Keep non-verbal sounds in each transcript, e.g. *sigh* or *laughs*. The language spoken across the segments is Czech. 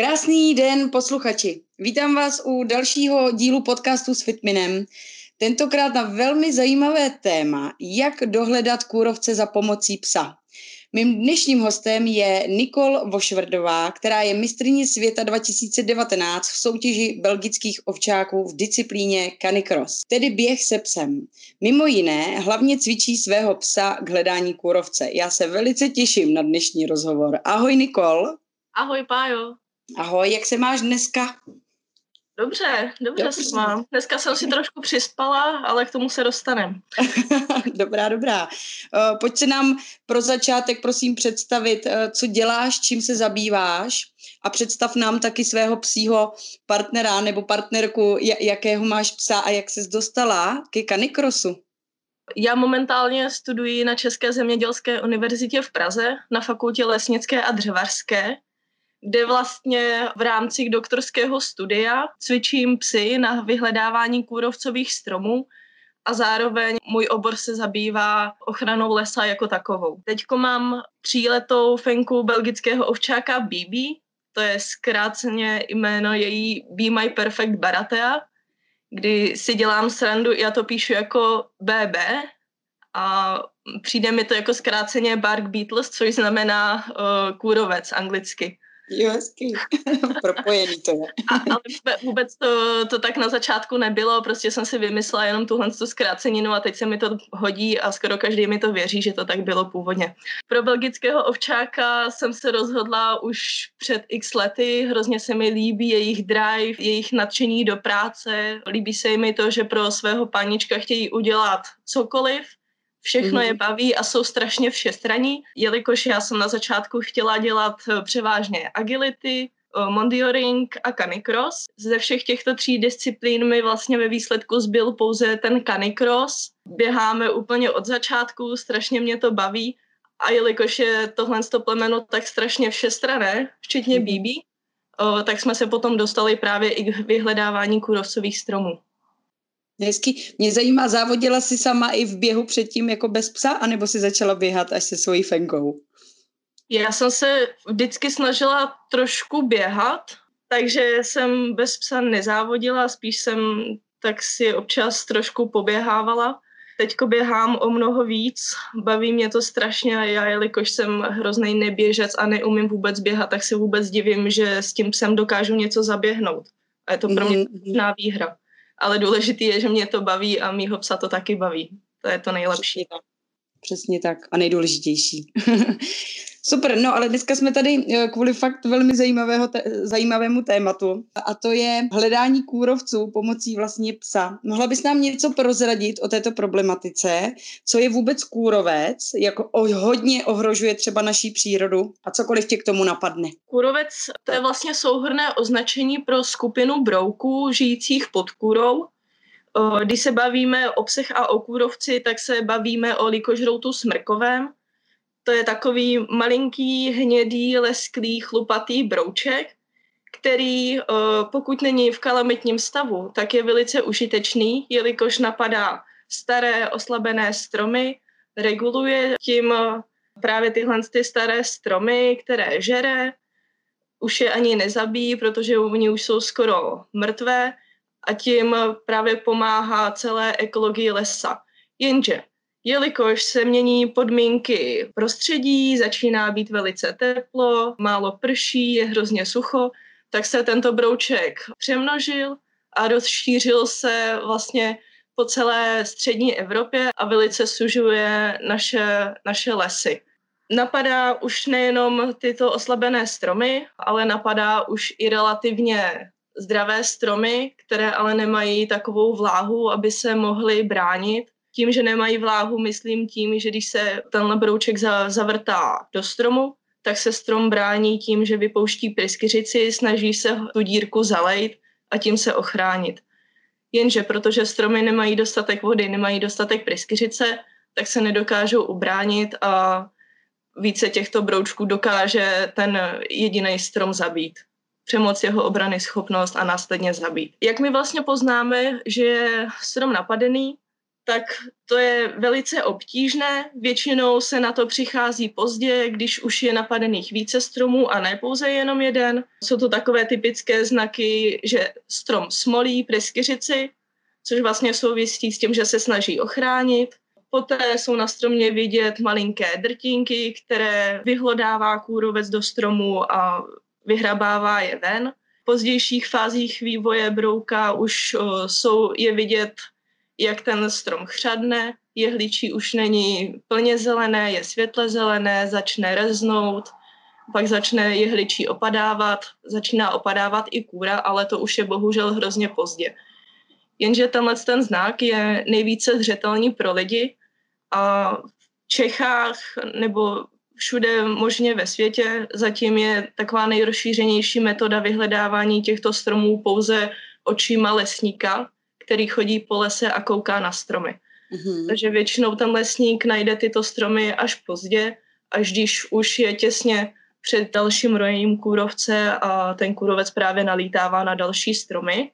Krásný den, posluchači. Vítám vás u dalšího dílu podcastu s Fitminem. Tentokrát na velmi zajímavé téma, jak dohledat kůrovce za pomocí psa. Mým dnešním hostem je Nikol Vošvrdová, která je mistrní světa 2019 v soutěži belgických ovčáků v disciplíně canicross, tedy běh se psem. Mimo jiné hlavně cvičí svého psa k hledání kůrovce. Já se velice těším na dnešní rozhovor. Ahoj Nikol. Ahoj Pájo. Ahoj, jak se máš dneska? Dobře, dobře, dobře. se mám. Dneska jsem si trošku přispala, ale k tomu se dostaneme. *laughs* dobrá, dobrá. Uh, pojď se nám pro začátek prosím představit, uh, co děláš, čím se zabýváš a představ nám taky svého psího partnera nebo partnerku, jakého máš psa a jak ses dostala ke kanikrosu. Já momentálně studuji na České zemědělské univerzitě v Praze na fakultě lesnické a dřevařské kde vlastně v rámci doktorského studia cvičím psy na vyhledávání kůrovcových stromů a zároveň můj obor se zabývá ochranou lesa jako takovou. Teďko mám tříletou fenku belgického ovčáka Bibi, to je zkráceně jméno její Be My Perfect Baratea, kdy si dělám srandu, já to píšu jako BB a přijde mi to jako zkráceně Bark Beatles, což znamená uh, kůrovec anglicky. Jo, hezký. *laughs* Propojený to je. A, ale vůbec to, to tak na začátku nebylo, prostě jsem si vymyslela jenom tuhle tu zkráceninu a teď se mi to hodí a skoro každý mi to věří, že to tak bylo původně. Pro belgického ovčáka jsem se rozhodla už před x lety, hrozně se mi líbí jejich drive, jejich nadšení do práce, líbí se mi to, že pro svého panička chtějí udělat cokoliv, Všechno je mhm. baví a jsou strašně všestraní, jelikož já jsem na začátku chtěla dělat eh, převážně agility, eh, mondioring a canicross. Ze všech těchto tří disciplín mi vlastně ve výsledku zbyl pouze ten canicross. Běháme úplně od začátku, strašně mě to baví a jelikož je tohle plemeno tak strašně všestrané, včetně BB, mhm. tak jsme se potom dostali právě i k vyhledávání kůrovcových stromů. Hezky. Mě zajímá, závodila jsi sama i v běhu předtím jako bez psa, anebo si začala běhat až se svojí fenkou? Já jsem se vždycky snažila trošku běhat, takže jsem bez psa nezávodila, spíš jsem tak si občas trošku poběhávala. Teďko běhám o mnoho víc, baví mě to strašně a já, jelikož jsem hrozný neběžec a neumím vůbec běhat, tak si vůbec divím, že s tím psem dokážu něco zaběhnout. A je to pro mě mm-hmm. výhra ale důležitý je, že mě to baví a mýho psa to taky baví. To je to nejlepší. Přesně tak a nejdůležitější. *laughs* Super, no ale dneska jsme tady eh, kvůli fakt velmi zajímavého te- zajímavému tématu a to je hledání kůrovců pomocí vlastně psa. Mohla bys nám něco prozradit o této problematice? Co je vůbec kůrovec? Jak hodně ohrožuje třeba naší přírodu? A cokoliv tě k tomu napadne? Kůrovec to je vlastně souhrné označení pro skupinu brouků žijících pod kůrou, když se bavíme o psech a o kůrovci, tak se bavíme o likožroutu smrkovém, to je takový malinký, hnědý, lesklý, chlupatý brouček, který eh, pokud není v kalamitním stavu, tak je velice užitečný, jelikož napadá staré oslabené stromy, reguluje tím eh, právě tyhle ty staré stromy, které žere, už je ani nezabíjí, protože oni už jsou skoro mrtvé a tím právě pomáhá celé ekologii lesa. Jenže Jelikož se mění podmínky prostředí, začíná být velice teplo, málo prší, je hrozně sucho, tak se tento brouček přemnožil a rozšířil se vlastně po celé střední Evropě a velice sužuje naše, naše lesy. Napadá už nejenom tyto oslabené stromy, ale napadá už i relativně zdravé stromy, které ale nemají takovou vláhu, aby se mohly bránit tím, že nemají vláhu, myslím tím, že když se tenhle brouček za, zavrtá do stromu, tak se strom brání tím, že vypouští pryskyřici, snaží se tu dírku zalejt a tím se ochránit. Jenže protože stromy nemají dostatek vody, nemají dostatek pryskyřice, tak se nedokážou ubránit a více těchto broučků dokáže ten jediný strom zabít. Přemoc jeho obrany schopnost a následně zabít. Jak my vlastně poznáme, že je strom napadený, tak to je velice obtížné. Většinou se na to přichází pozdě, když už je napadených více stromů a ne pouze jenom jeden. Jsou to takové typické znaky, že strom smolí preskyřici, což vlastně souvisí s tím, že se snaží ochránit. Poté jsou na stromě vidět malinké drtinky, které vyhlodává kůrovec do stromu a vyhrabává je ven. V pozdějších fázích vývoje brouka už jsou, je vidět, jak ten strom chřadne, jehličí už není plně zelené, je světle zelené, začne reznout, pak začne jehličí opadávat, začíná opadávat i kůra, ale to už je bohužel hrozně pozdě. Jenže tenhle ten znak je nejvíce zřetelný pro lidi a v Čechách nebo všude možně ve světě zatím je taková nejrozšířenější metoda vyhledávání těchto stromů pouze očima lesníka, který chodí po lese a kouká na stromy. Mm-hmm. Takže většinou ten lesník najde tyto stromy až pozdě, až když už je těsně před dalším rojením kůrovce a ten kůrovec právě nalítává na další stromy.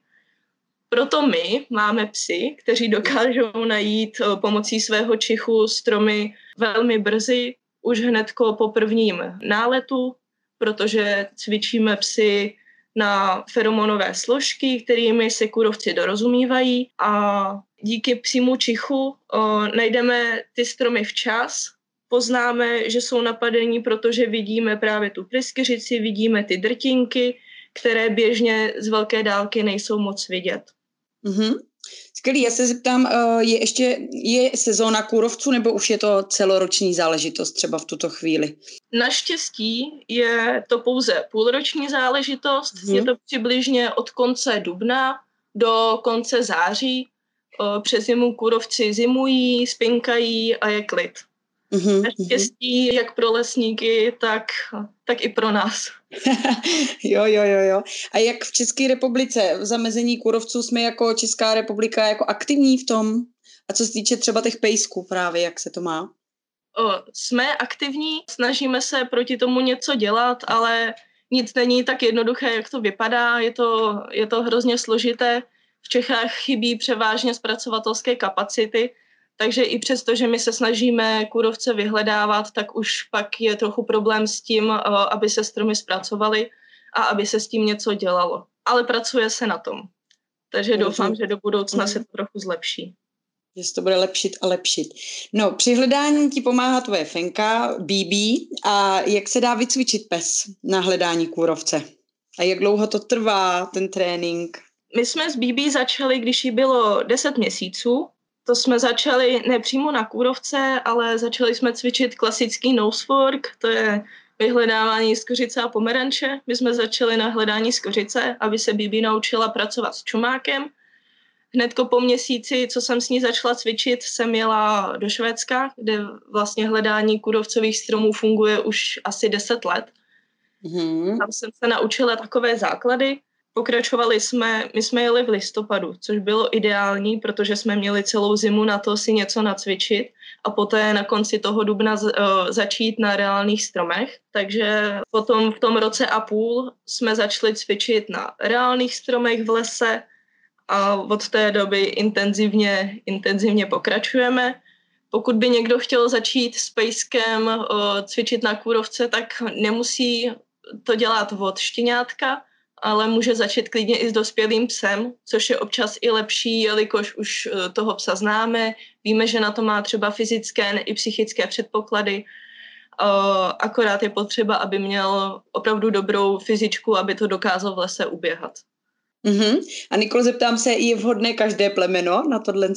Proto my máme psy, kteří dokážou najít eh, pomocí svého čichu stromy velmi brzy, už hnedko po prvním náletu, protože cvičíme psy na feromonové složky, kterými se kůrovci dorozumívají a díky psímu čichu o, najdeme ty stromy včas, poznáme, že jsou napadení, protože vidíme právě tu pryskyřici, vidíme ty drtinky, které běžně z velké dálky nejsou moc vidět. Mm-hmm. Skvělý, já se zeptám, eh, je ještě je sezóna kůrovců nebo už je to celoroční záležitost třeba v tuto chvíli? Naštěstí je to pouze půlroční záležitost, hmm. je to přibližně od konce dubna do konce září. Eh, přes zimu kůrovci zimují, spinkají a je klid. Mm-hmm. Naštěstí jak pro lesníky, tak, tak i pro nás. *laughs* jo, jo, jo, jo. A jak v České republice v zamezení kůrovců jsme jako Česká republika jako aktivní v tom? A co se týče třeba těch pejsků právě, jak se to má? O, jsme aktivní, snažíme se proti tomu něco dělat, ale nic není tak jednoduché, jak to vypadá. Je to, je to hrozně složité. V Čechách chybí převážně zpracovatelské kapacity, takže i přesto, že my se snažíme kůrovce vyhledávat, tak už pak je trochu problém s tím, eh, aby se stromy zpracovaly a aby se s tím něco dělalo. Ale pracuje se na tom. Takže doufám, že do budoucna se to trochu zlepší. Že se to bude lepšit a lepšit. No, při hledání ti pomáhá tvoje fenka, BB. A jak se dá vycvičit pes na hledání kůrovce? A jak dlouho to trvá, ten trénink? My jsme s BB začali, když jí bylo 10 měsíců to jsme začali nepřímo na kůrovce, ale začali jsme cvičit klasický nosework, to je vyhledávání skořice a pomeranče. My jsme začali na hledání skořice, aby se Bibi naučila pracovat s čumákem. Hnedko po měsíci, co jsem s ní začala cvičit, jsem jela do Švédska, kde vlastně hledání kůrovcových stromů funguje už asi 10 let. Mm-hmm. Tam jsem se naučila takové základy. Pokračovali jsme, my jsme jeli v listopadu, což bylo ideální, protože jsme měli celou zimu na to si něco nacvičit a poté na konci toho dubna z, uh, začít na reálných stromech. Takže potom v tom roce a půl jsme začali cvičit na reálných stromech v lese a od té doby intenzivně, intenzivně pokračujeme. Pokud by někdo chtěl začít s pejskem uh, cvičit na kůrovce, tak nemusí to dělat od štěňátka, ale může začít klidně i s dospělým psem, což je občas i lepší, jelikož už eh, toho psa známe, víme, že na to má třeba fyzické i psychické předpoklady, eh, akorát je potřeba, aby měl opravdu dobrou fyzičku, aby to dokázal v lese uběhat. Mm-hmm. A Nikol, zeptám se, je vhodné každé plemeno na tohle?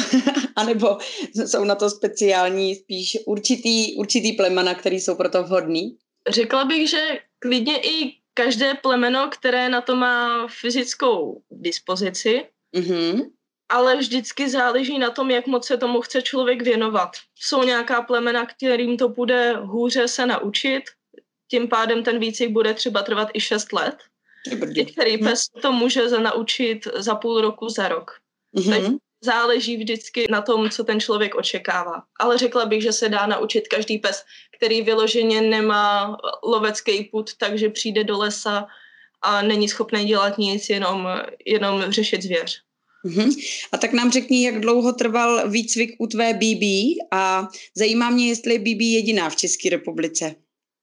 *laughs* A nebo jsou na to speciální spíš určitý, určitý plemena, který jsou proto vhodný? Řekla bych, že klidně i každé plemeno, které na to má fyzickou dispozici, mm-hmm. ale vždycky záleží na tom, jak moc se tomu chce člověk věnovat. Jsou nějaká plemena, kterým to bude hůře se naučit, tím pádem ten výcvik bude třeba trvat i 6 let. Některý mhm. pes to může naučit za půl roku, za rok. Mm-hmm záleží vždycky na tom, co ten člověk očekává. Ale řekla bych, že se dá naučit každý pes, který vyloženě nemá lovecký put, takže přijde do lesa a není schopný dělat nic, jenom, jenom řešit zvěř. Uh-huh. A tak nám řekni, jak dlouho trval výcvik u tvé BB a zajímá mě, jestli je BB jediná v České republice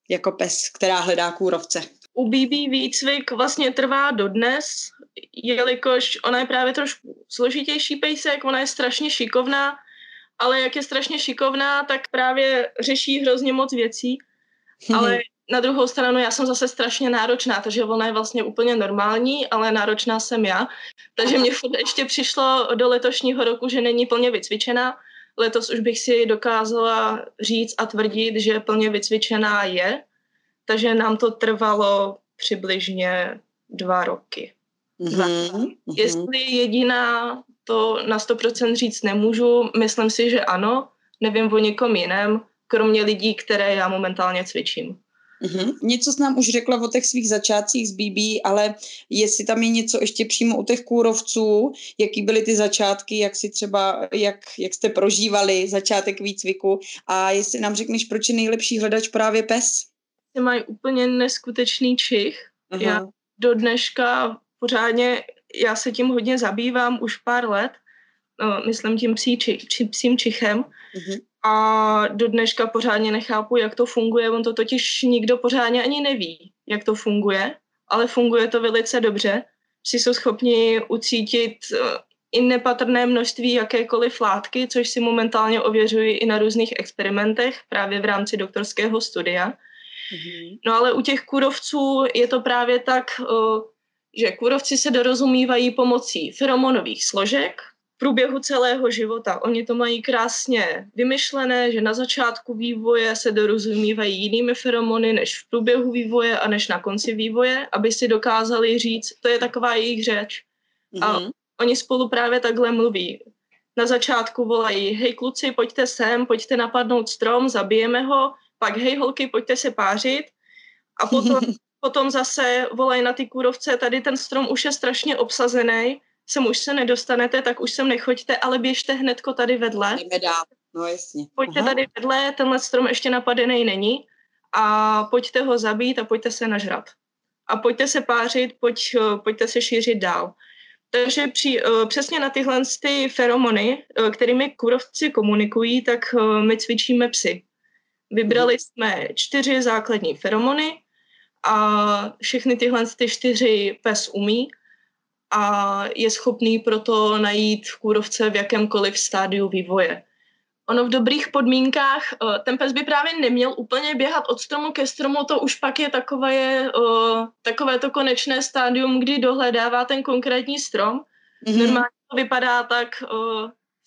jako pes, která hledá kůrovce. U BB výcvik vlastně trvá dodnes, jelikož ona je právě trošku složitější pejsek, ona je strašně šikovná, ale jak je strašně šikovná, tak právě řeší hrozně moc věcí. Ale na druhou stranu já jsem zase strašně náročná, takže ona je vlastně úplně normální, ale náročná jsem já. Takže mě ještě přišlo do letošního roku, že není plně vycvičená. Letos už bych si dokázala říct a tvrdit, že plně vycvičená je. Takže nám to trvalo přibližně dva roky. Mm-hmm. Jestli jediná, to na 100% říct nemůžu. Myslím si, že ano. Nevím o někom jiném, kromě lidí, které já momentálně cvičím. Mm-hmm. Něco jsi nám už řekla o těch svých začátcích z BB, ale jestli tam je něco ještě přímo u těch kůrovců, jaký byly ty začátky, jak si třeba, jak, jak jste prožívali začátek výcviku a jestli nám řekneš, proč je nejlepší hledač právě pes? Mají úplně neskutečný čich. Uh-huh. Já do dneška pořádně, já se tím hodně zabývám už pár let, no, myslím tím psí, či, či, psím čichem. Uh-huh a do dneška pořádně nechápu, jak to funguje. On to totiž nikdo pořádně ani neví, jak to funguje, ale funguje to velice dobře. Si jsou schopni ucítit eh, i nepatrné množství jakékoliv látky, což si momentálně ověřuji i na různých experimentech právě v rámci doktorského studia. Mm-hmm. No ale u těch kůrovců je to právě tak, eh, že kůrovci se dorozumívají pomocí feromonových složek, průběhu celého života. Oni to mají krásně vymyšlené, že na začátku vývoje se dorozumívají jinými feromony než v průběhu vývoje a než na konci vývoje, aby si dokázali říct, to je taková jejich řeč. Mm-hmm. A mhm. oni spolu právě takhle mluví. Na začátku volají, hej kluci, pojďte sem, pojďte napadnout strom, zabijeme ho, pak hej holky, pojďte se pářit. A potom, *laughs* potom zase volají na ty kůrovce, tady ten strom už je strašně obsazený, sem už se nedostanete, tak už sem nechoďte, ale běžte hnedko tady vedle. Jdeme dál, no jasně. Pojďte Aha. tady vedle, tenhle strom ještě napadený není a pojďte ho zabít a pojďte se nažrat. A pojďte se pářit, pojď, pojďte se šířit dál. Takže při, uh, přesně na tyhle ty feromony, uh, kterými kůrovci komunikují, tak my cvičíme psy. Vybrali mhm. jsme čtyři základní feromony a všechny tyhle ty čtyři pes umí a je schopný proto najít v kůrovce v jakémkoliv stádiu vývoje. Ono v dobrých podmínkách, eh, ten pes by právě neměl úplně běhat od stromu ke stromu, to už pak je takové, eh, takové to konečné stádium, kdy dohledává ten konkrétní strom. Mm-hmm. Normálně to vypadá tak, eh,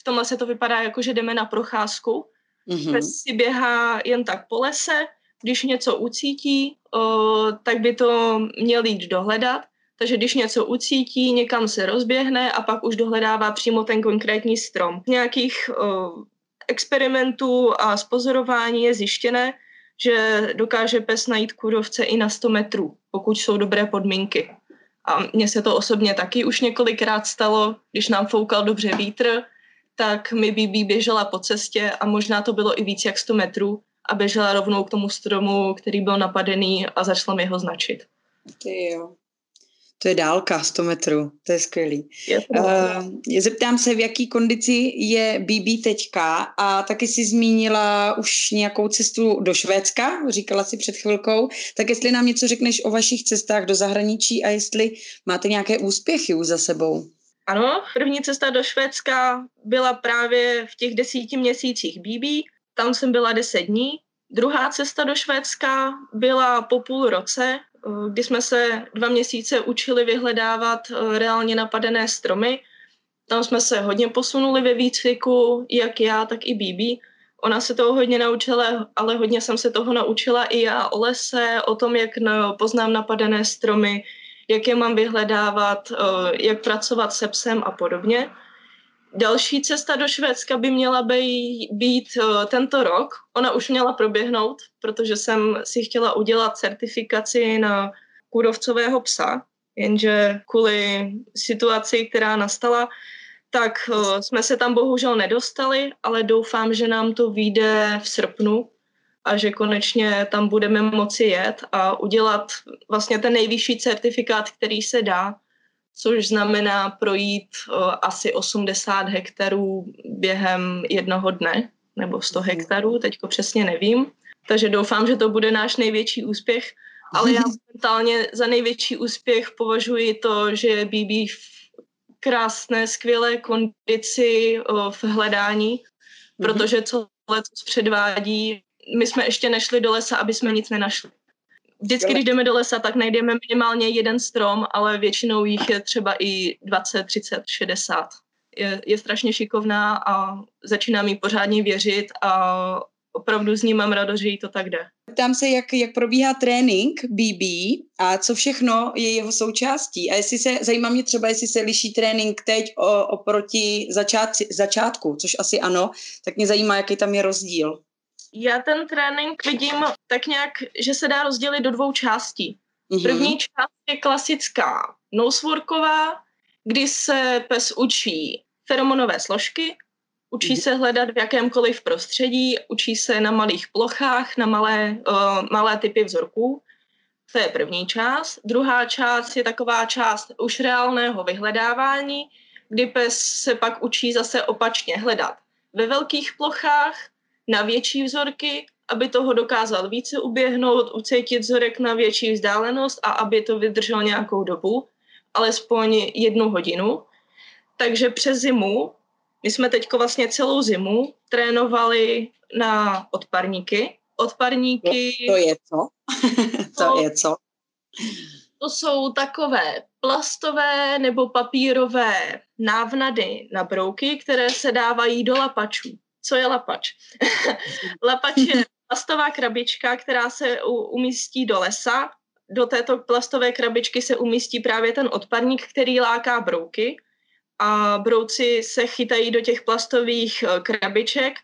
v tomhle se to vypadá jako, že jdeme na procházku. Mm-hmm. Pes si běhá jen tak po lese, když něco ucítí, tak by to měl jít dohledat takže když něco ucítí, někam se rozběhne a pak už dohledává přímo ten konkrétní strom. Z nějakých uh, experimentů a spozorování je zjištěné, že dokáže pes najít kůrovce i na 100 metrů, pokud jsou dobré podmínky. A mně se to osobně taky už několikrát stalo, když nám foukal dobře vítr, tak mi BB běžela po cestě a možná to bylo i víc jak 100 metrů a běžela rovnou k tomu stromu, který byl napadený a začala mi ho značit. Ty jo. To je dálka 100 metrů, to je skvělý. Je to uh, zeptám se, v jaký kondici je BB teďka a taky si zmínila už nějakou cestu do Švédska, říkala si před chvilkou, tak jestli nám něco řekneš o vašich cestách do zahraničí a jestli máte nějaké úspěchy už za sebou. Ano, první cesta do Švédska byla právě v těch desíti měsících BB, tam jsem byla deset dní. Druhá cesta do Švédska byla po půl roce, Eh, kdy jsme se dva měsíce učili vyhledávat eh, reálně napadené stromy. Tam jsme se hodně posunuli ve výcviku, jak já, tak i Bibi. Ona se toho hodně naučila, ale hodně jsem se toho naučila i já o lese, o tom, jak poznám napadené stromy, jak je mám vyhledávat, eh, jak pracovat se psem a podobně. Další cesta do Švédska by měla být, být uh, tento rok. Ona už měla proběhnout, protože jsem si chtěla udělat certifikaci na kůrovcového psa, jenže kvůli situaci, která nastala, tak uh, jsme se tam bohužel nedostali, ale doufám, že nám to vyjde v srpnu a že konečně tam budeme moci jet a udělat vlastně ten nejvyšší certifikát, který se dá, což znamená projít uh, asi 80 hektarů během jednoho dne, nebo 100 mhm. hektarů, teďko přesně nevím. Takže doufám, že to bude náš největší úspěch. Ale já mentálně za největší úspěch považuji to, že BB v krásné, skvělé kondici uh, v hledání, mm-hmm. protože co letos předvádí, my jsme ještě nešli do lesa, aby jsme nic nenašli. Vždycky, když jdeme do lesa, tak najdeme minimálně jeden strom, ale většinou jich je třeba i 20, 30, 60. Je, je strašně šikovná a začínám jí pořádně věřit a opravdu s ním mám radost, že jí to tak jde. Ptám se, jak, jak probíhá trénink BB a co všechno je jeho součástí. A jestli se, zajímá mě třeba, jestli se liší trénink teď o, oproti začát, začátku, což asi ano, tak mě zajímá, jaký tam je rozdíl. Já ten trénink vidím tak nějak, že se dá rozdělit do dvou částí. Mm-hmm. První část je klasická noseworková, kdy se pes učí feromonové složky, učí mm-hmm. se hledat v jakémkoliv prostředí, učí se na malých plochách, na malé, uh, malé typy vzorků. To je první část. Druhá část je taková část už reálného vyhledávání, kdy pes se pak učí zase opačně hledat ve velkých plochách, na větší vzorky, aby toho dokázal více uběhnout, ucítit vzorek na větší vzdálenost a aby to vydržel nějakou dobu, alespoň jednu hodinu. Takže přes zimu, my jsme teď vlastně celou zimu trénovali na odparníky. Odparníky... To je co? *laughs* to je co? To jsou takové plastové nebo papírové návnady na brouky, které se dávají do lapačů co je lapač. *laughs* lapač je plastová krabička, která se umístí do lesa. Do této plastové krabičky se umístí právě ten odpadník, který láká brouky. A brouci se chytají do těch plastových eh, krabiček,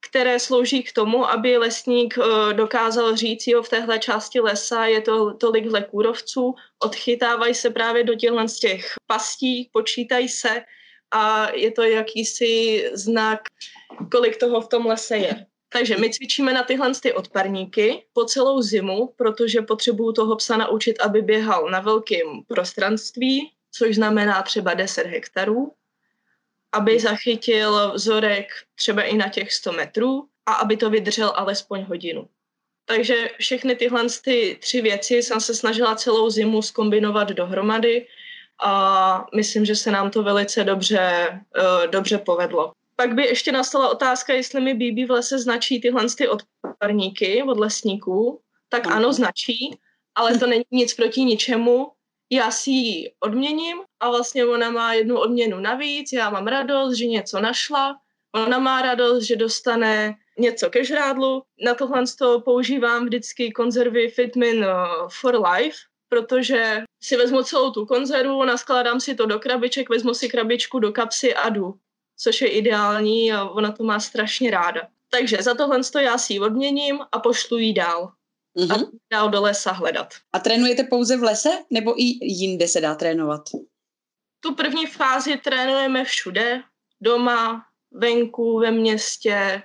které slouží k tomu, aby lesník eh, dokázal říct, jo, v téhle části lesa je to tolik kůrovců, odchytávají se právě do těch pastí, počítají se a je to jakýsi znak, kolik toho v tom lese je. Takže my cvičíme na tyhle ty odparníky po celou zimu, protože potřebuju toho psa naučit, aby běhal na velkém prostranství, což znamená třeba 10 hektarů, aby zachytil vzorek třeba i na těch 100 metrů a aby to vydržel alespoň hodinu. Takže všechny tyhle ty tři věci jsem se snažila celou zimu skombinovat dohromady a myslím, že se nám to velice dobře, uh, dobře povedlo. Pak by ještě nastala otázka, jestli mi BB v lese značí tyhle ty odparníky od lesníků. Tak ano, značí, ale to není nic proti ničemu. Já si ji odměním a vlastně ona má jednu odměnu navíc, já mám radost, že něco našla, ona má radost, že dostane něco ke žrádlu. Na tohle používám vždycky konzervy Fitmin eh, for Life, protože si vezmu celou tu konzervu, naskládám si to do krabiček, vezmu si krabičku do kapsy a jdu, což je ideální a ona to má strašně ráda. Takže za tohle já si ji odměním a pošlu ji dál. Mm-hmm. A mhm. dál do lesa hledat. A trénujete pouze v lese, nebo i jinde se dá trénovat? Tu první fázi trénujeme všude, doma, venku, ve městě,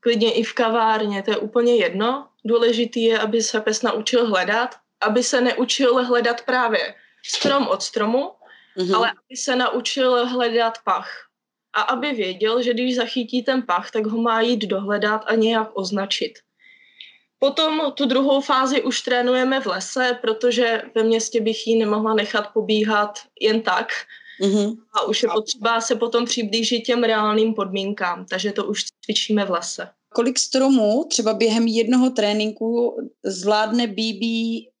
klidně i v kavárně, to je úplně jedno. Důležitý je, aby se pes naučil hledat aby se neučil hledat právě strom od stromu, mm-hmm. ale aby se naučil hledat pach. A aby věděl, že když zachytí ten pach, tak ho má jít dohledat a nějak označit. Potom tu druhou fázi už trénujeme v lese, protože ve městě bych ji nemohla nechat pobíhat jen tak. Mm-hmm. A už je potřeba se potom přiblížit těm reálným podmínkám, takže to už cvičíme v lese. Kolik stromů třeba během jednoho tréninku zvládne BB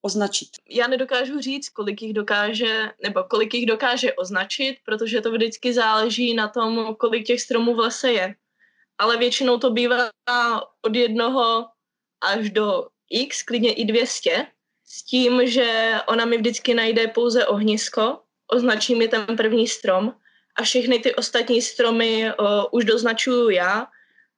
označit? Já nedokážu říct, kolik jich dokáže, nebo kolik jich dokáže označit, protože to vždycky záleží na tom, kolik těch stromů v lese je. Ale většinou to bývá od jednoho až do x, klidně i 200, s tím, že ona mi vždycky najde pouze ohnisko, označí mi ten první strom a všechny ty ostatní stromy o, už doznačuju já,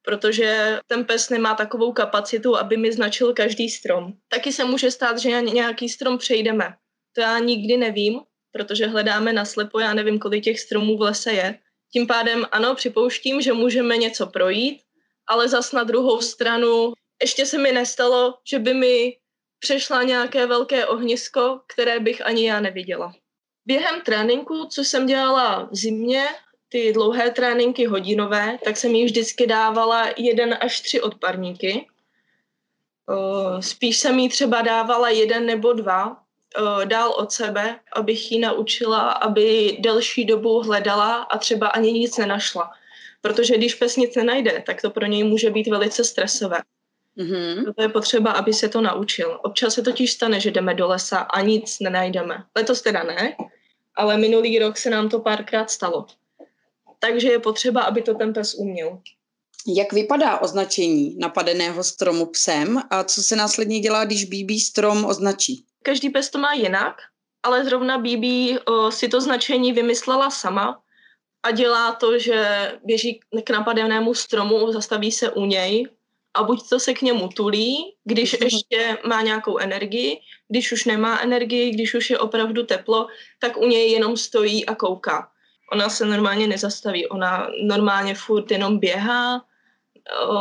protože ten pes nemá takovou kapacitu, aby mi značil každý strom. Taky se může stát, že nějaký strom přejdeme. To já nikdy nevím, protože hledáme naslepo, já nevím, kolik těch stromů v lese je. Tím pádem ano, připouštím, že můžeme něco projít, ale zas na druhou stranu ještě se mi nestalo, že by mi přešla nějaké velké ohnisko, které bych ani já neviděla. Během tréninku, co jsem dělala v zimě, ty dlouhé tréninky hodinové, tak jsem jí vždycky dávala jeden až tři odparníky. Spíš jsem jí třeba dávala jeden nebo dva dál od sebe, abych ji naučila, aby delší dobu hledala a třeba ani nic nenašla. Protože když pes nic nenajde, tak to pro něj může být velice stresové. Mm-hmm. Proto je potřeba, aby se to naučil. Občas se totiž stane, že jdeme do lesa a nic nenajdeme. Letos teda ne, ale minulý rok se nám to párkrát stalo. Takže je potřeba, aby to ten pes uměl. Jak vypadá označení napadeného stromu psem a co se následně dělá, když BB strom označí? Každý pes to má jinak, ale zrovna BB o, si to značení vymyslela sama a dělá to, že běží k napadenému stromu, zastaví se u něj a buď to se k němu tulí, když mm-hmm. ještě má nějakou energii, když už nemá energii, když už je opravdu teplo, tak u něj jenom stojí a kouká. Ona se normálně nezastaví, ona normálně furt jenom běhá o,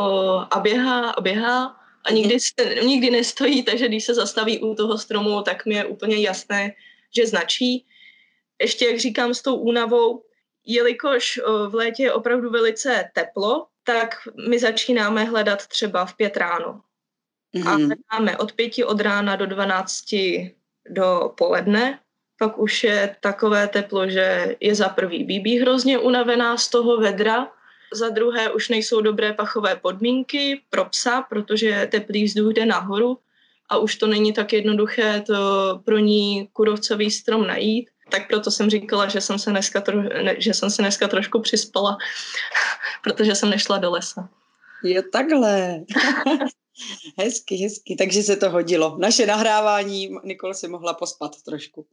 a běhá a běhá a nikdy, mhm. se, nikdy nestojí, takže když se zastaví u toho stromu, tak mi je úplně jasné, že značí. Ještě, jak říkám, s tou únavou, jelikož v létě je opravdu velice teplo, tak my začínáme hledat třeba v pět ráno. Mm-hmm. A mhm. hledáme od pěti od rána do dvanácti do poledne. Pak už je takové teplo, že je za prvý bíbí hrozně unavená z toho vedra, za druhé už nejsou dobré pachové podmínky pro psa, protože teplý vzduch jde nahoru a už to není tak jednoduché to pro ní kurovcový strom najít tak proto jsem říkala, že jsem se dneska, tro, ne, že jsem se dneska trošku přispala, *laughs* protože jsem nešla do lesa. Jo, takhle. *laughs* hezky, hezky, takže se to hodilo. Naše nahrávání, Nikol si mohla pospat trošku.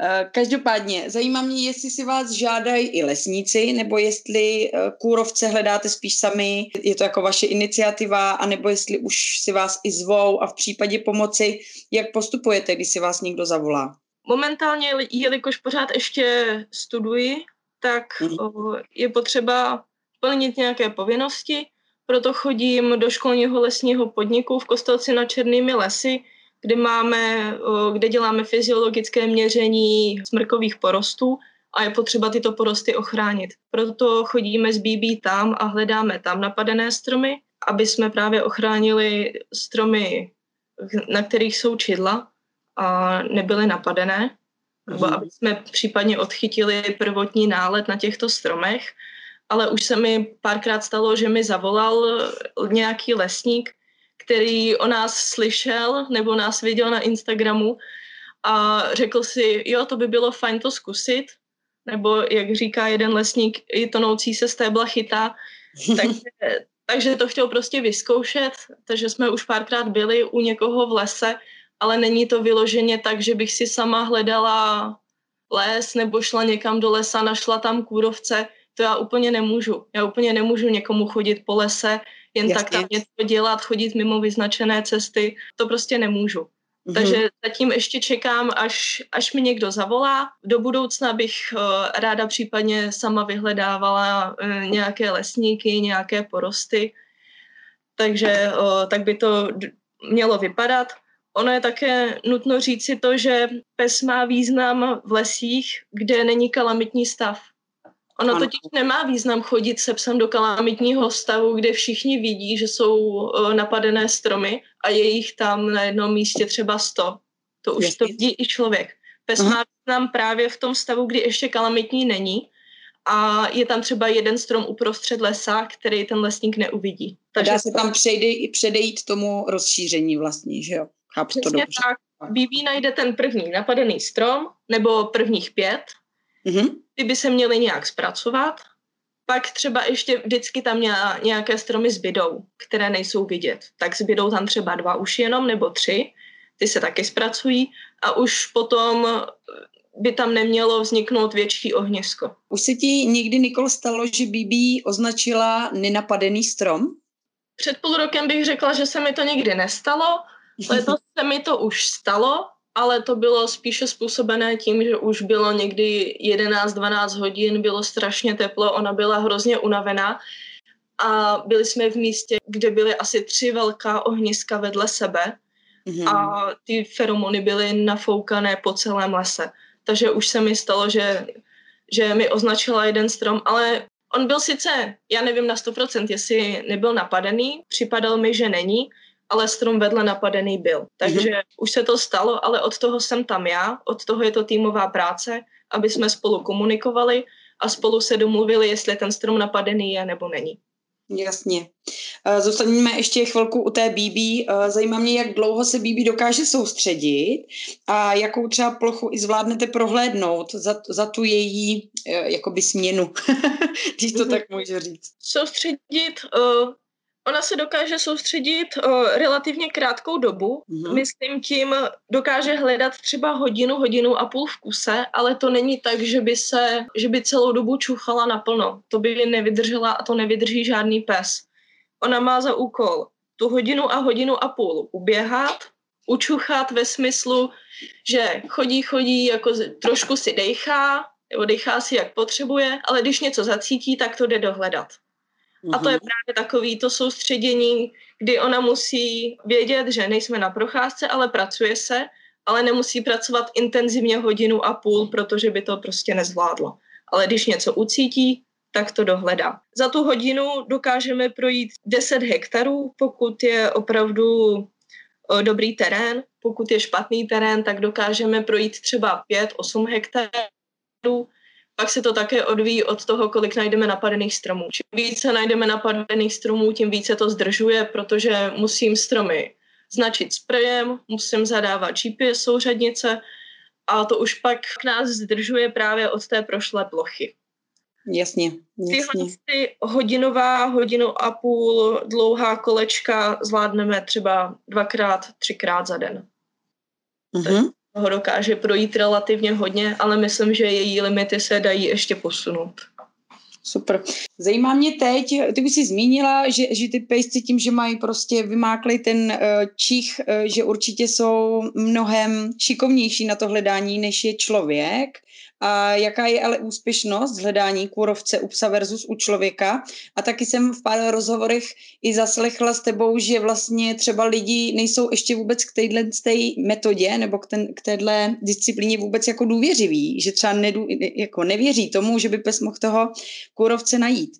Eh, každopádně, zajímá mě, jestli si vás žádají i lesníci, nebo jestli eh, kůrovce hledáte spíš sami, je to jako vaše iniciativa, anebo jestli už si vás i zvou a v případě pomoci, jak postupujete, když si vás někdo zavolá? Momentálně, jelikož pořád ještě studuji, tak mm-hmm. je potřeba plnit nějaké povinnosti, proto chodím do školního lesního podniku v Kostelci na Černými lesy, kde, máme, kde děláme fyziologické měření smrkových porostů a je potřeba tyto porosty ochránit. Proto chodíme z BB tam a hledáme tam napadené stromy, aby jsme právě ochránili stromy, na kterých jsou čidla a nebyly napadené, nebo mhm. aby jsme případně odchytili prvotní nálet na těchto stromech. Ale už se mi párkrát stalo, že mi zavolal nějaký lesník, který o nás slyšel nebo nás viděl na Instagramu a řekl si, jo, to by bylo fajn to zkusit, nebo jak říká jeden lesník, i tonoucí se stébla chytá, *laughs* takže, takže to chtěl prostě vyzkoušet, takže jsme už párkrát byli u někoho v lese ale není to vyloženě tak, že bych si sama hledala les nebo šla někam do lesa, našla tam kůrovce, to já úplně nemůžu. Já úplně nemůžu někomu chodit po lese, jen Jasně. tak tam něco dělat, chodit mimo vyznačené cesty, to prostě nemůžu. Mm-hmm. Takže zatím ještě čekám, až, až mi někdo zavolá. Do budoucna bych uh, ráda případně sama vyhledávala uh, nějaké lesníky, nějaké porosty. Takže uh, tak by to d- mělo vypadat. Ono je také nutno říci to, že pes má význam v lesích, kde není kalamitní stav. Ono ano. totiž nemá význam chodit se psem do kalamitního stavu, kde všichni vidí, že jsou e, napadené stromy a je jich tam na jednom místě třeba sto. To už Jasně. to vidí i člověk. Pes Aha. má význam právě v tom stavu, kdy ještě kalamitní není a je tam třeba jeden strom uprostřed lesa, který ten lesník neuvidí. Takže dá se tam předej, předejít tomu rozšíření vlastně, že jo? Chápu to dobře. tak. BB najde ten první napadený strom, nebo prvních pět, mm-hmm. ty by se měly nějak zpracovat, pak třeba ještě vždycky tam nějaké stromy zbydou, které nejsou vidět. Tak zbydou tam třeba dva už jenom, nebo tři, ty se taky zpracují a už potom by tam nemělo vzniknout větší ohnisko. Už se ti nikdy, Nikol, stalo, že BB označila nenapadený strom? Před půl rokem bych řekla, že se mi to nikdy nestalo, *laughs* Letos se mi to už stalo, ale to bylo spíše způsobené tím, že už bylo někdy 11-12 hodin, bylo strašně teplo, ona byla hrozně unavená a byli jsme v místě, kde byly asi tři velká ohniska vedle sebe mm-hmm. a ty feromony byly nafoukané po celém lese. takže už se mi stalo, že, že mi označila jeden strom, ale on byl sice, já nevím na 100%, jestli nebyl napadený, připadal mi, že není, ale strom vedle napadený byl. Takže mm-hmm. už se to stalo, ale od toho jsem tam já, od toho je to týmová práce, aby jsme spolu komunikovali a spolu se domluvili, jestli ten strom napadený je nebo není. Jasně. Eh, zůstaneme ještě chvilku u té BB. Eh, zajímá mě, jak dlouho se BB dokáže soustředit a jakou třeba plochu i zvládnete prohlédnout za, za tu její eh, jakoby směnu, *laughs* když to mhm. tak můžu říct. Soustředit Ona se dokáže soustředit o relativně krátkou dobu. Mm-hmm. Myslím tím, dokáže hledat třeba hodinu, hodinu a půl v kuse, ale to není tak, že by se, že by celou dobu čuchala naplno. To by nevydržela a to nevydrží žádný pes. Ona má za úkol tu hodinu a hodinu a půl uběhat, učuchat ve smyslu, že chodí, chodí, jako trošku si dejchá, nebo dechá si, jak potřebuje, ale když něco zacítí, tak to jde dohledat. Mm-hmm. A to je mhm. právě takový to soustředění, kdy ona musí vědět, že nejsme na procházce, ale pracuje se, ale nemusí pracovat intenzivně hodinu a půl, protože by to prostě nezvládlo. Ale když něco ucítí, tak to dohledá. Za tu hodinu dokážeme projít 10 hektarů, pokud je opravdu dobrý terén. Pokud je špatný terén, tak dokážeme projít třeba 5-8 hektarů pak se to také odvíjí od toho, kolik najdeme napadených stromů. Čím více najdeme napadených stromů, tím více to zdržuje, protože musím stromy značit sprejem, musím zadávat GPS souřadnice a to už pak k nás zdržuje právě od té prošlé plochy. Jasně, jasně. Tyhle ty hodinová, hodinu a půl dlouhá kolečka zvládneme třeba dvakrát, třikrát za den. Mm-hmm ho dokáže projít relativně hodně, ale myslím, že její limity se dají ještě posunout. Super. Zajímá mě teď, ty bys si zmínila, že, že ty pejsci tím, že mají prostě vymáklý ten uh, čich, uh, že určitě jsou mnohem šikovnější na to hledání, než je člověk a jaká je ale úspěšnost hledání kůrovce u psa versus u člověka. A taky jsem v pár rozhovorech i zaslechla s tebou, že vlastně třeba lidi nejsou ještě vůbec k téhle metodě nebo k, ten, k téhle disciplíně vůbec jako důvěřiví, že třeba nedů, jako nevěří tomu, že by pes mohl toho kůrovce najít.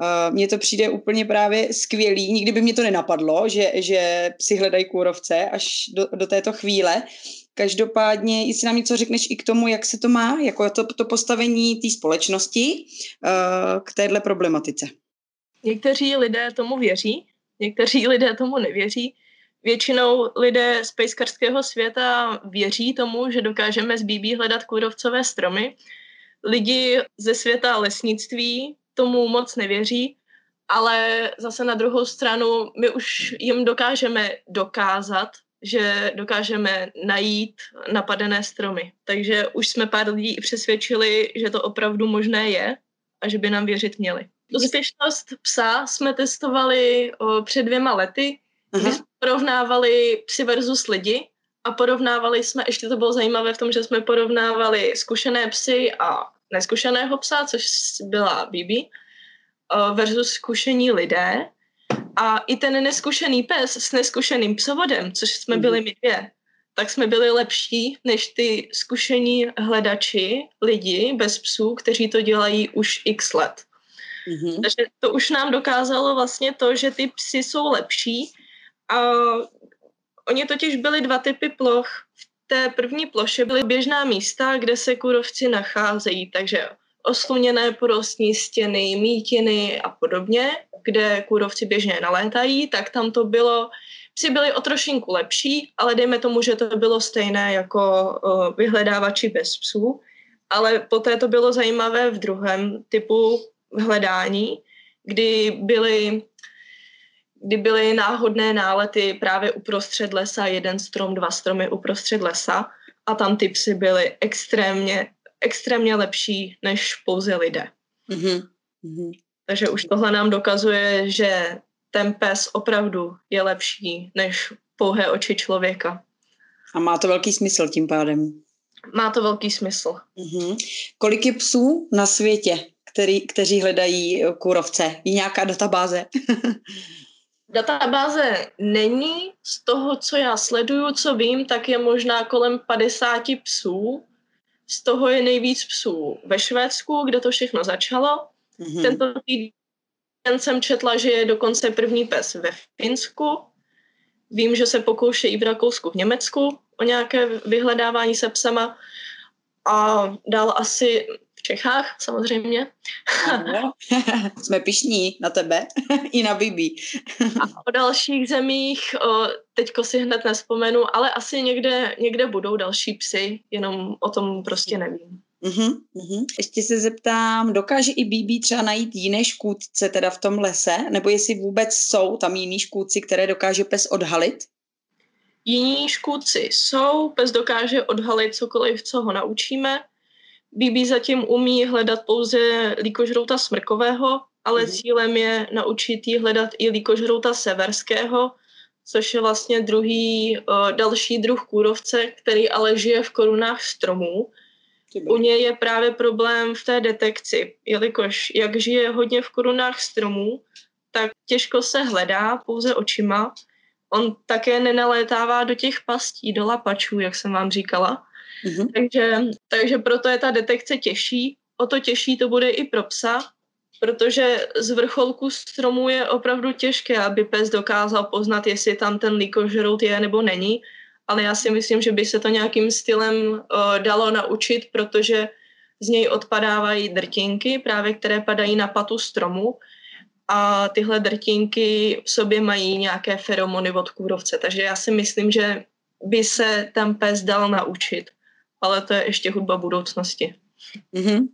Uh, mně to přijde úplně právě skvělý. Nikdy by mě to nenapadlo, že, že psi hledají kůrovce až do, do této chvíle. Každopádně, jestli nám něco řekneš i k tomu, jak se to má, jako to, to postavení té společnosti uh, k téhle problematice. Někteří lidé tomu věří, někteří lidé tomu nevěří. Většinou lidé z pejskarského světa věří tomu, že dokážeme z BB hledat kůrovcové stromy. Lidi ze světa lesnictví tomu moc nevěří, ale zase na druhou stranu my už jim dokážeme dokázat, že dokážeme najít napadené stromy. Takže už jsme pár lidí i přesvědčili, že to opravdu možné je a že by nám věřit měli. Úspěšnost psa jsme testovali o, před dvěma lety, Aha. kdy jsme porovnávali psy versus lidi a porovnávali jsme, ještě to bylo zajímavé v tom, že jsme porovnávali zkušené psy a neskušeného psa, což byla Bibi, versus zkušení lidé a i ten neskušený pes s neskušeným psovodem, což jsme mm. byli my dvě, tak jsme byli lepší než ty zkušení hledači, lidi bez psů, kteří to dělají už x let. Mm-hmm. Takže to už nám dokázalo vlastně to, že ty psy jsou lepší. A oni totiž byli dva typy ploch. V té první ploše byly běžná místa, kde se kurovci nacházejí, takže osluněné porostní stěny, mítiny a podobně, kde kůrovci běžně nalétají, tak tam to bylo, psi byli o trošinku lepší, ale dejme tomu, že to bylo stejné jako uh, vyhledávači bez psů, ale poté to bylo zajímavé v druhém typu hledání, kdy byly kdy byly náhodné nálety právě uprostřed lesa, jeden strom, dva stromy uprostřed lesa a tam ty psy byly extrémně extrémně lepší než pouze lidé. Mm-hmm. Takže už tohle nám dokazuje, že ten pes opravdu je lepší než pouhé oči člověka. A má to velký smysl tím pádem. Má to velký smysl. Mm-hmm. Kolik je psů na světě, který, kteří hledají kůrovce? Je nějaká databáze? *laughs* databáze není. Z toho, co já sleduju, co vím, tak je možná kolem 50 psů, Z toho je nejvíc psů ve Švédsku, kde to všechno začalo. Mm-hmm. Tento týden jsem četla, že je dokonce první pes ve Finsku. Vím, že se pokoušejí v Rakousku, v Německu o nějaké vyhledávání se psama. A dál asi v Čechách samozřejmě. Ano. *laughs* Jsme pišní na tebe *laughs* i na Bibi. a o dalších zemích o, teďko si hned nespomenu, ale asi někde, někde budou další psy, jenom o tom prostě nevím. Uhum, uhum. Ještě se zeptám, dokáže i Bibi třeba najít jiné škůdce teda v tom lese, nebo jestli vůbec jsou tam jiní škůdci, které dokáže pes odhalit? Jiní škůdci jsou, pes dokáže odhalit cokoliv, co ho naučíme. Bibi zatím umí hledat pouze líkožrouta smrkového, ale mm. cílem je naučit jí hledat i líkožrouta severského, což je vlastně druhý, uh, další druh kůrovce, který ale žije v korunách stromů. U něj je právě problém v té detekci, jelikož jak žije hodně v korunách stromů, tak těžko se hledá pouze očima. On také nenalétává do těch pastí, do lapačů, jak jsem vám říkala. Mm-hmm. Takže, takže proto je ta detekce těžší. O to těžší to bude i pro psa, protože z vrcholku stromu je opravdu těžké, aby pes dokázal poznat, jestli tam ten líkožrout je nebo není. Ale já si myslím, že by se to nějakým stylem uh, dalo naučit, protože z něj odpadávají drtinky, právě které padají na patu stromu a tyhle drtinky v sobě mají nějaké feromony od kůrovce. Takže já si myslím, že by se ten pes dal naučit ale to je ještě hudba budoucnosti. Mm-hmm.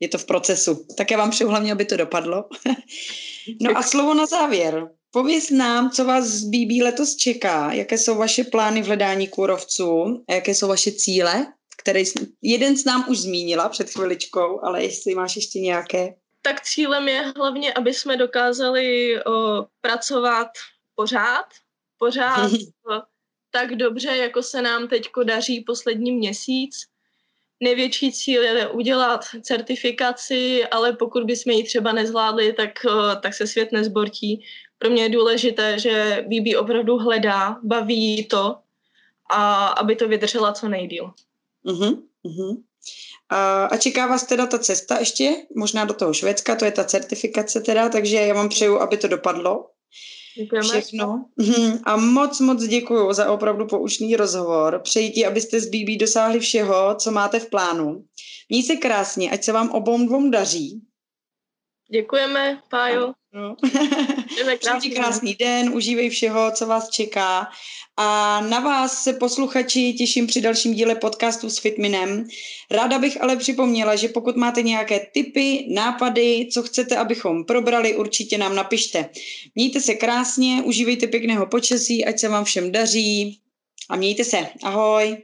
Je to v procesu. Tak já vám přeju hlavně, aby to dopadlo. *laughs* no a slovo na závěr. Pověz nám, co vás z BB letos čeká, jaké jsou vaše plány v hledání kůrovců a jaké jsou vaše cíle, které jeden z nám už zmínila před chviličkou, ale jestli máš ještě nějaké. Tak cílem je hlavně, aby jsme dokázali o, pracovat pořád, pořád *laughs* tak dobře, jako se nám teď daří poslední měsíc. Největší cíl je udělat certifikaci, ale pokud bychom ji třeba nezvládli, tak, tak se svět nezbortí. Pro mě je důležité, že BB opravdu hledá, baví to a aby to vydržela co nejdíl. Uh-huh, uh-huh. A, a čeká vás teda ta cesta ještě, možná do toho Švédska, to je ta certifikace teda, takže já vám přeju, aby to dopadlo Děkujeme. Všechno. Mhm. A moc, moc děkuji za opravdu poučný rozhovor. Přeji ti, abyste s BB dosáhli všeho, co máte v plánu. Měj se krásně, ať se vám obou dvou daří. Děkujeme, Pájo. No. *laughs* krásný, krásný den, užívej všeho, co vás čeká. A na vás se posluchači těším při dalším díle podcastu s Fitminem. Ráda bych ale připomněla, že pokud máte nějaké tipy, nápady, co chcete, abychom probrali, určitě nám napište. Mějte se krásně, užívejte pěkného počasí, ať se vám všem daří a mějte se. Ahoj.